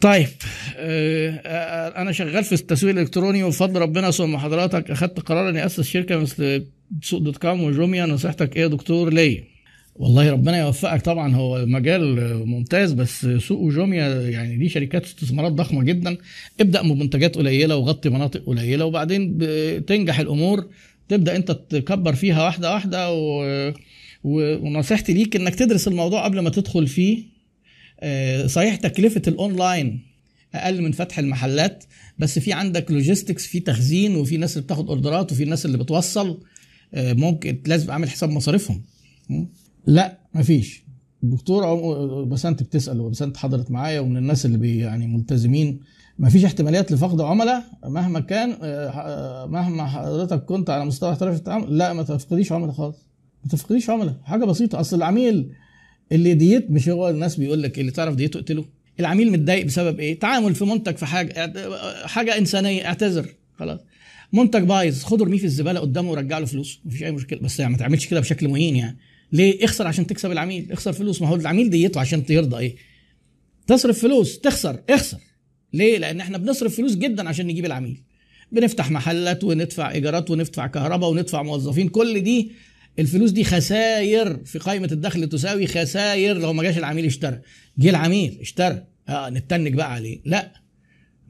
طيب آه، آه، أنا شغال في التسويق الإلكتروني وبفضل ربنا ثم حضرتك أخدت قرار إني أسس شركة مثل سوق دوت كوم وجوميا. نصيحتك إيه يا دكتور؟ ليا والله ربنا يوفقك طبعا. هو مجال ممتاز بس سوق وجوميا يعني دي شركات استثمارات ضخمة جدا. ابدأ بمنتجات قليلة وغطي مناطق قليلة وبعدين تنجح الأمور. تبدأ أنت تكبر فيها واحدة واحدة و... ونصيحتي ليك إنك تدرس الموضوع قبل ما تدخل فيه. صحيح تكلفة الأونلاين أقل من فتح المحلات بس في عندك logistics في تخزين وفي ناس اللي بتاخد أوردرات وفي ناس اللي بتوصل آه، ممكن لازم أعمل حساب مصاريفهم. لا مفيش. الدكتورة بسنت بتسال وبسنت حضرت معايا ومن الناس اللي بي يعني ملتزمين. مفيش احتماليات لفقد عملاء؟ مهما كان آه، مهما حضرتك كنت على مستوى احتراف التعامل لا ما تفقديش عملاء خالص. ما تفقديش عملاء. حاجة بسيطة. أصل العميل اللي ديت مش هو الناس بيقول لك اللي تعرف ديته اقتله العميل متضايق بسبب إيه؟ تعامل في منتج في حاجة حاجة إنسانية اعتذر. خلاص. منتج بايظ خد ارميه في الزبالة قدامه ورجع له فلوسه مفيش أي مشكلة. بس يعني ما تعملش كده بشكل مهين يعني. ليه؟ اخسر عشان تكسب العميل. اخسر فلوس. ما هو العميل ديته عشان ترضى إيه؟ تصرف فلوس. تخسر. اخسر. ليه؟ لأن إحنا بنصرف فلوس جدا عشان نجيب العميل. بنفتح محلات وندفع إيجارات وندفع كهرباء وندفع موظفين. كل دي الفلوس دي خساير في قائمة الدخل تساوي خساير لو ما جاش العميل اشترى. جه العميل اشترى. آه نتنك بقى عليه. لا.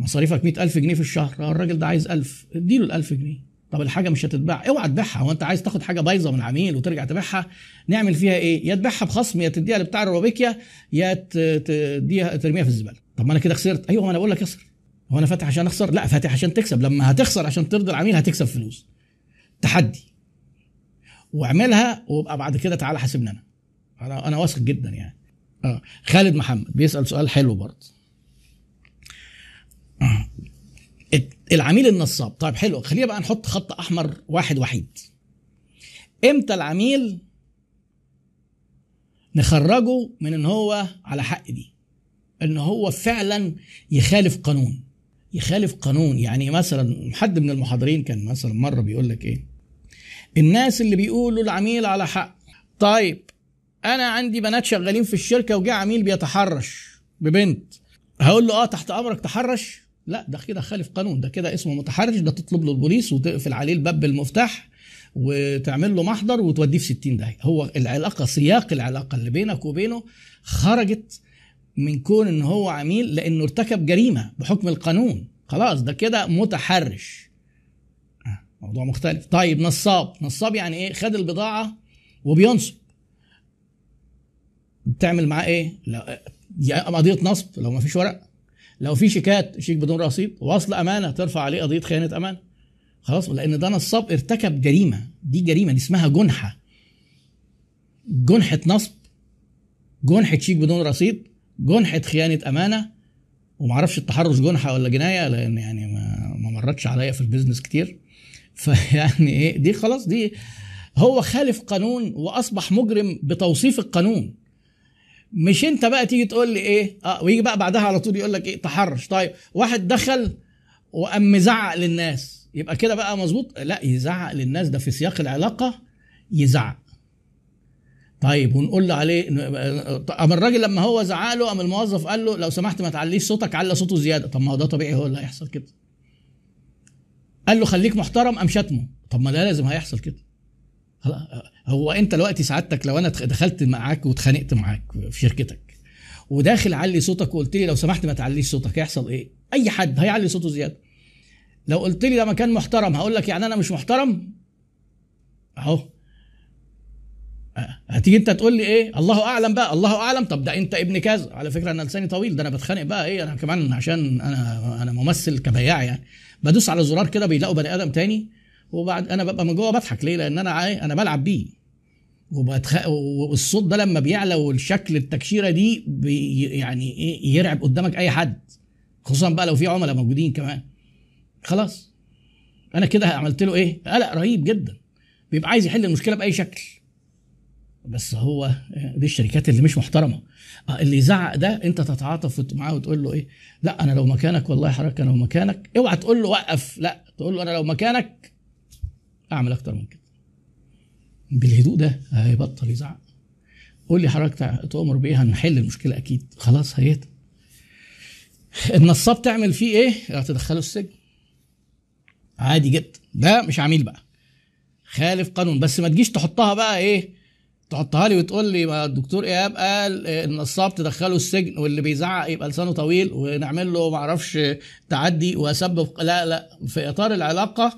مصاريفك 100000 جنيه في الشهر. آه الراجل ده عايز 1000 اديله ال 1000 جنيه. طب الحاجة مش هتتباع. اوعى تبيعها. هو انت عايز تاخد حاجة بايظة من عميل وترجع تبيعها. نعمل فيها إيه؟ يا تبيعها بخصم يا تديها لبتاع الروبيكيا يا تديها ترميها في الزبالة. طب ما أنا كده خسرت. أيوه ما أنا بقول لك اخسر. هو أنا فاتح عشان اخسر؟ لا فاتح عشان تكسب. لما هتخسر عشان ترضي العميل هتكسب فلوس. تحدي. واعملها وابقى بعد كده تعالى حاسبني أنا. أنا أنا واثق جدا يعني. آه. خالد محمد بيسأل سؤال حلو برضه. آه. العميل النصاب. طيب حلو خلينا بقى نحط خط أحمر واحد وحيد. إمتى العميل نخرجه من إن هو على حق دي؟ إن هو فعلا يخالف قانون. يخالف قانون. يعني مثلا حد من المحاضرين كان مثلا مرة بيقول لك إيه؟ الناس اللي بيقولوا العميل على حق. طيب أنا عندي بنات شغالين في الشركة وجاء عميل بيتحرش ببنت. هقول له آه تحت أمرك تحرش؟ لا ده كده خالف قانون ده كده اسمه متحرش ده تطلب له البوليس وتقفل عليه الباب بالمفتاح وتعمل له محضر وتوديه في 60 داهية. هو العلاقة سياق العلاقة اللي بينك وبينه خرجت من كون إن هو عميل لأنه ارتكب جريمة بحكم القانون. خلاص ده كده متحرش. موضوع مختلف. طيب نصاب. نصاب يعني إيه؟ خد البضاعة وبينصب. بتعمل معاه إيه؟ قضية نصب لو ما فيش ورق. لو في شيكات شيك بدون رصيد. وصل أمانة ترفع عليه قضية خيانة أمانة. خلاص لأن ده نصاب ارتكب جريمة. دي جريمة دي اسمها جنحة. جنحة نصب جنحة شيك بدون رصيد جنحة خيانة أمانة. ومعرفش التحرش جنحة ولا جناية لأن يعني ما مرتش عليا في البيزنس كتير. فيعني إيه؟ دي خلاص دي هو خالف قانون وأصبح مجرم بتوصيف القانون. مش أنت بقى تيجي تقول لي إيه؟ آه ويجي بقى بعدها على طول يقول لك إيه؟ تحرش. طيب واحد دخل وقام مزعق للناس. يبقى كده بقى مظبوط؟ لا يزعق للناس. ده في سياق العلاقة يزعق. طيب ونقول له عليه أما الراجل لما هو زعق له قام الموظف قال له لو سمحت ما تعليش صوتك على صوته زيادة. طب ما هو ده طبيعي هو اللي هيحصل كده. قال له خليك محترم قام شتمه طب ما ده لازم هيحصل كده هو انت دلوقتي سعادتك لو أنا دخلت معاك واتخانقت معاك في شركتك وداخل علي صوتك وقلت لي لو سمحت ما تعليش صوتك هيحصل إيه؟ أي حد هيعلي صوته زيادة. لو قلت لي ده مكان محترم هقول لك يعني أنا مش محترم؟ أهو هتيجي انت تقول لي إيه؟ الله أعلم بقى الله أعلم. طب ده انت ابن كذا. على فكرة أنا لساني طويل ده أنا بتخانق بقى. إيه؟ أنا كمان عشان أنا أنا ممثل كبياع يعني. بدوس على زرار كده بيلاقوا بني آدم تاني وبعد أنا ببقى من جوه بضحك. ليه؟ لأن أنا إيه أنا بلعب بيه. وبتخ... والصوت ده لما بيعلى والشكل التكشيرة دي بي يعني إيه؟ يرعب قدامك أي حد. خصوصا بقى لو في عملاء موجودين كمان. خلاص. أنا كده عملت له إيه؟ قلق رهيب جدا. بيبقى عايز يحل المشكلة بأي شكل. بس هو دي الشركات اللي مش محترمة. اللي يزعق ده انت تتعاطف معاه وتقول له إيه؟ لا أنا لو مكانك والله حضرتك أنا لو مكانك. اوعى تقول له وقف لا تقول له أنا لو مكانك اعمل أكتر من كده. بالهدوء ده هيبطل يزعق. قول لي حضرتك تؤمر بإيه؟ هنحل المشكلة أكيد. خلاص هيت. النصاب تعمل فيه إيه؟ تدخله السجن. عادي جدا. ده مش عميل بقى. خالف قانون. بس ما تجيش تحطها بقى إيه؟ تحطها لي وتقول لي ما الدكتور إيهاب قال النصاب تدخله السجن واللي بيزعق يبقى لسانه طويل ونعمل له ما أعرفش تعدي وأسبب لا لا في إطار العلاقة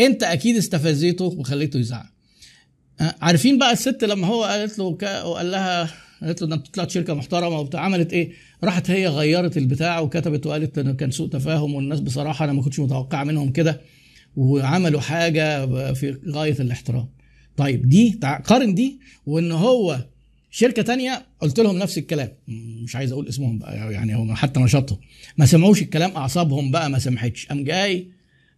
أنت أكيد استفزيته وخليته يزعق عارفين بقى الست لما هو قالت له وقال لها قالت له ده انت طلعت شركة محترمة وبتاع عملت إيه؟ راحت هي غيرت البتاع وكتبت وقالت انه كان سوء تفاهم والناس بصراحة أنا ما كنتش متوقعه منهم كده وعملوا حاجة في غاية الاحترام. طيب دي قارن دي وإن هو شركة تانية قلت لهم نفس الكلام. مش عايز أقول اسمهم بقى يعني هم حتى نشاطهم ما سمعوش الكلام أعصابهم بقى ما سمحتش. قام جاي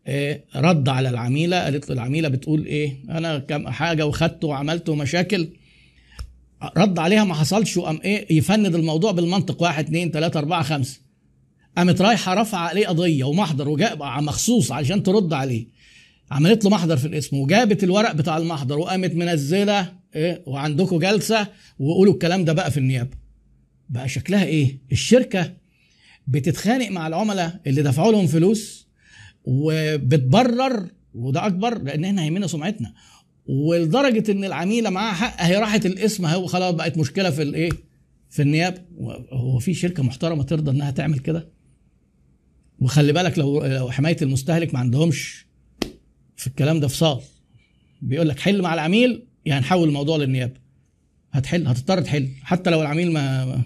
إيه رد على العميلة قالت له العميلة بتقول إيه؟ أنا كم حاجة وخدت وعملت مشاكل رد عليها ما حصلش وقام إيه؟ يفند الموضوع بالمنطق. واحد اتنين تلاتة أربعة خمسة. قامت رايحة رافعة عليه قضية ومحضر وجاء مخصوص علشان ترد عليه. عملت له محضر في الاسم وجابت الورق بتاع المحضر وقامت منزله إيه وعندكم جلسة وقولوا الكلام ده بقى في النيابة. بقى شكلها إيه؟ الشركة بتتخانق مع العملاء اللي دفعوا لهم فلوس وبتبرر وده أكبر لأن إحنا هيهمنا سمعتنا. ولدرجة إن العميلة معاها حق هي راحت الاسم هو خلاص بقت مشكلة في الإيه؟ في النيابة. هو في شركة محترمة ترضى إنها تعمل كده؟ وخلي بالك لو لو حماية المستهلك ما عندهمش في الكلام ده فصال. بيقول لك حل مع العميل يعني نحول الموضوع للنيابة. هتحل هتضطر تحل. حتى لو العميل ما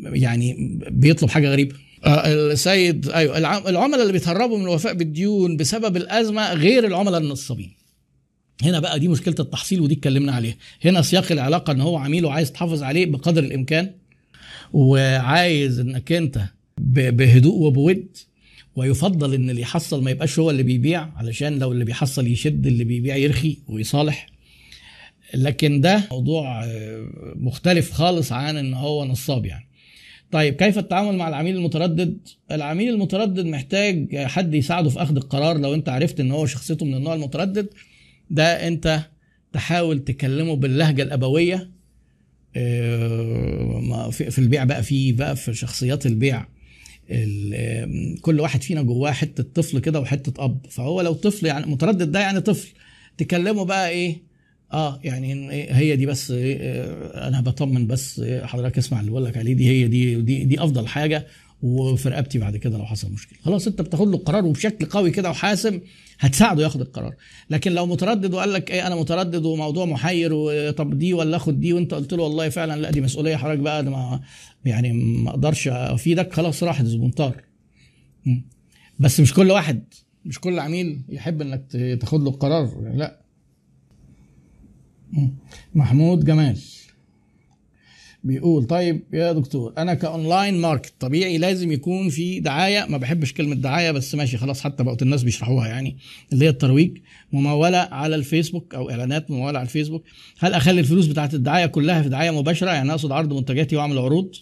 يعني بيطلب حاجة غريبة. السيد أيوه العملاء اللي بيتهربوا من الوفاء بالديون بسبب الأزمة غير العملاء النصابين. هنا بقى دي مشكلة التحصيل ودي اتكلمنا عليها. هنا سياق العلاقة إن هو عميل وعايز تحافظ عليه بقدر الإمكان وعايز إنك أنت بهدوء وبود ويفضل إن اللي يحصل ما يبقاش هو اللي بيبيع علشان لو اللي بيحصل يشد اللي بيبيع يرخي ويصالح. لكن ده موضوع مختلف خالص عن إن هو نصاب يعني. طيب كيف التعامل مع العميل المتردد؟ العميل المتردد محتاج حد يساعده في أخذ القرار لو أنت عرفت إن هو شخصيته من النوع المتردد. ده أنت تحاول تكلمه باللهجة الأبوية في البيع بقى في بقى في شخصيات البيع. كل واحد فينا جواه حتة طفل كده وحتة أب. فهو لو طفل يعني متردد ده يعني طفل. تكلمه بقى إيه؟ آه يعني هي دي بس إيه أنا بطمن بس حضرتك اسمع اللي بقول لك عليه دي هي دي دي دي أفضل حاجة. وفي رقبتي بعد كده لو حصل مشكلة. خلاص انت بتاخد له القرار وبشكل قوي كده وحاسم هتساعده ياخد القرار. لكن لو متردد وقال لك إيه أنا متردد وموضوع محير وطب دي ولا آخد دي؟ وانت قلت له والله فعلا لا دي مسؤولية حضرتك بقى ما يعني ما أقدرش أفيدك. خلاص راح الزبون طار بس مش كل واحد مش كل عميل يحب إنك تاخد له القرار لا. محمود جمال. بيقول طيب يا دكتور أنا ك online market طبيعي لازم يكون في دعاية ما بحبش كلمة دعاية بس ماشي خلاص حتى بقت الناس بيشرحوها يعني اللي هي الترويج ممولة على الفيسبوك أو إعلانات ممولة على الفيسبوك. هل أخلي الفلوس بتاعت الدعاية كلها في دعاية مباشرة؟ يعني أقصد عرض منتجاتي وأعمل عروض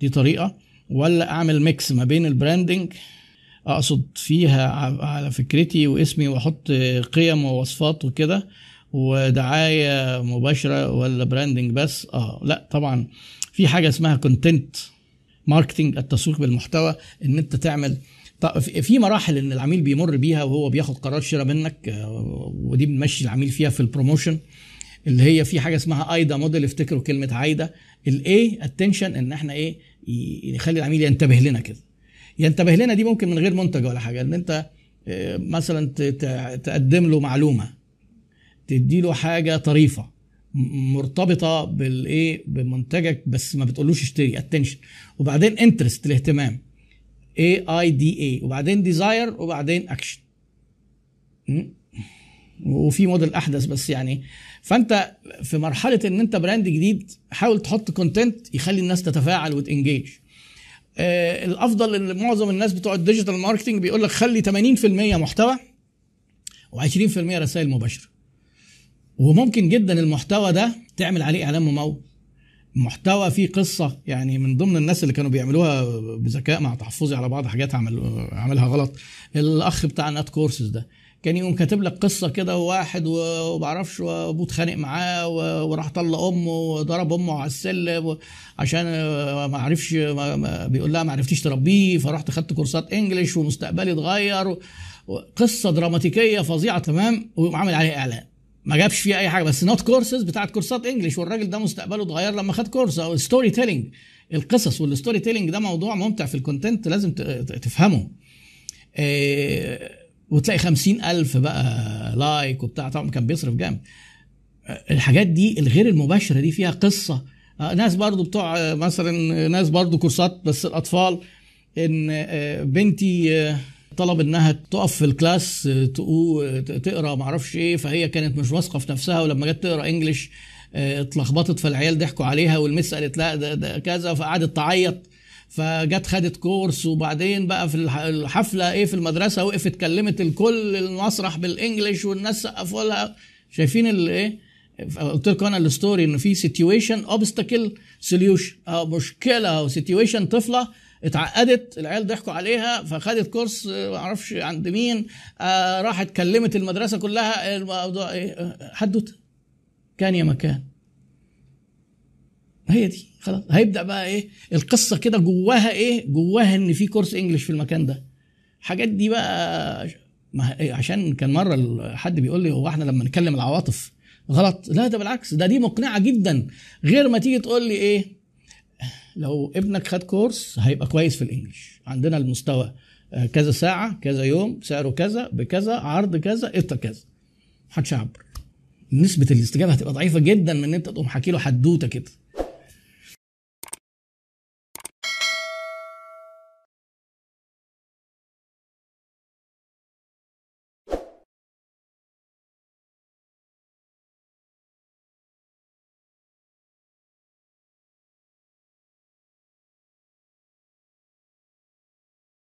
دي طريقة. ولا أعمل mix ما بين ال branding أقصد فيها على فكرتي واسمي وأحط قيم ووصفات وكده. ودعاية مباشرة ولا branding بس؟ آه لا طبعا. في حاجة اسمها content marketing التسويق بالمحتوى إن أنت تعمل في مراحل إن العميل بيمر بيها وهو بياخد قرار شراء منك ودي بنمشي العميل فيها في ال promotion اللي هي في حاجة اسمها AIDA model افتكروا كلمة عايدة. ال A attention إن إحنا إيه يخلي العميل ينتبه لنا كده. ينتبه لنا دي ممكن من غير منتج ولا حاجة إن أنت مثلا تقدم له معلومة. تدي له حاجة طريفة مرتبطة بالإيه بمنتجك بس ما بتقولوش اشتري attention وبعدين interest الاهتمام. A I D A وبعدين desire وبعدين اكشن وفي موديل أحدث بس يعني. فأنت في مرحلة إن أنت brand جديد حاول تحط content يخلي الناس تتفاعل وت engage آه الأفضل إن معظم الناس بتوع ال digital marketing بيقول لك خلي 80% محتوى و20% رسائل مباشرة. وممكن جدا المحتوى ده تعمل عليه اعلان ممول محتوى فيه قصة يعني من ضمن الناس اللي كانوا بيعملوها بذكاء مع تحفظي على بعض حاجات عمل عملها غلط الأخ بتاع نات كورسز ده. كان يقوم كاتب لك قصة كده واحد ومعرفش وابوه اتخانق معاه وراح طلق أمه وضرب أمه على السلم عشان ما عرفش بيقول لها ما عرفتيش تربيه فرحت خدت كورسات English ومستقبلي اتغير قصة دراماتيكية فظيعة تمام؟ وعامل عليها إعلان. ما جابش فيها أي حاجة بس نوت كورسز بتاعت كورسات English والراجل ده مستقبله اتغير لما خد كورس. أو storytelling القصص وال storytelling ده موضوع ممتع في ال content لازم تفهمه. إيه وتلاقي خمسين ألف بقى like وبتاع طبعا كان بيصرف جامد. الحاجات دي الغير المباشرة دي فيها قصة. آه، ناس برضو بتوع آه، مثلا ناس برضو كورسات بس الأطفال إن آه، بنتي طلب إنها تقف في ال class تقرأ معرفش إيه فهي كانت مش واثقة في نفسها ولما جت تقرأ English اتلخبطت فالعيال ضحكوا عليها وال Miss قالت لا ده, ده كذا فقعدت تعيط فجت خدت كورس وبعدين بقى في الحفلة إيه في المدرسة وقفت كلمت الكل المسرح بال English والناس سقفوا لها. شايفين الايه قلت لكم أنا ال story إن في situation obstacle solution مشكلة أو situation طفلة اتعقدت العيال ضحكوا عليها فخدت كورس ما أعرفش عند مين آه راحت كلمت المدرسة كلها الموضوع إيه حدوته كان يا مكان. هي دي خلاص. هيبدأ بقى إيه القصة كده جواها إيه جواها إن في كورس English في المكان ده. الحاجات دي بقى ما عشان كان مرة حد بيقول لي هو إحنا لما نتكلم العواطف غلط؟ لا ده بالعكس ده دي مقنعة جدا. غير ما تيجي تقول لي إيه لو ابنك خد كورس هيبقى كويس في الإنجليش. عندنا المستوى آه، كذا ساعة كذا يوم سعره كذا بكذا عرض كذا انت كذا. محدش يعبر. نسبة الاستجابة هتبقى ضعيفة جدا من إن أنت تقوم حكي له حدوتة كده.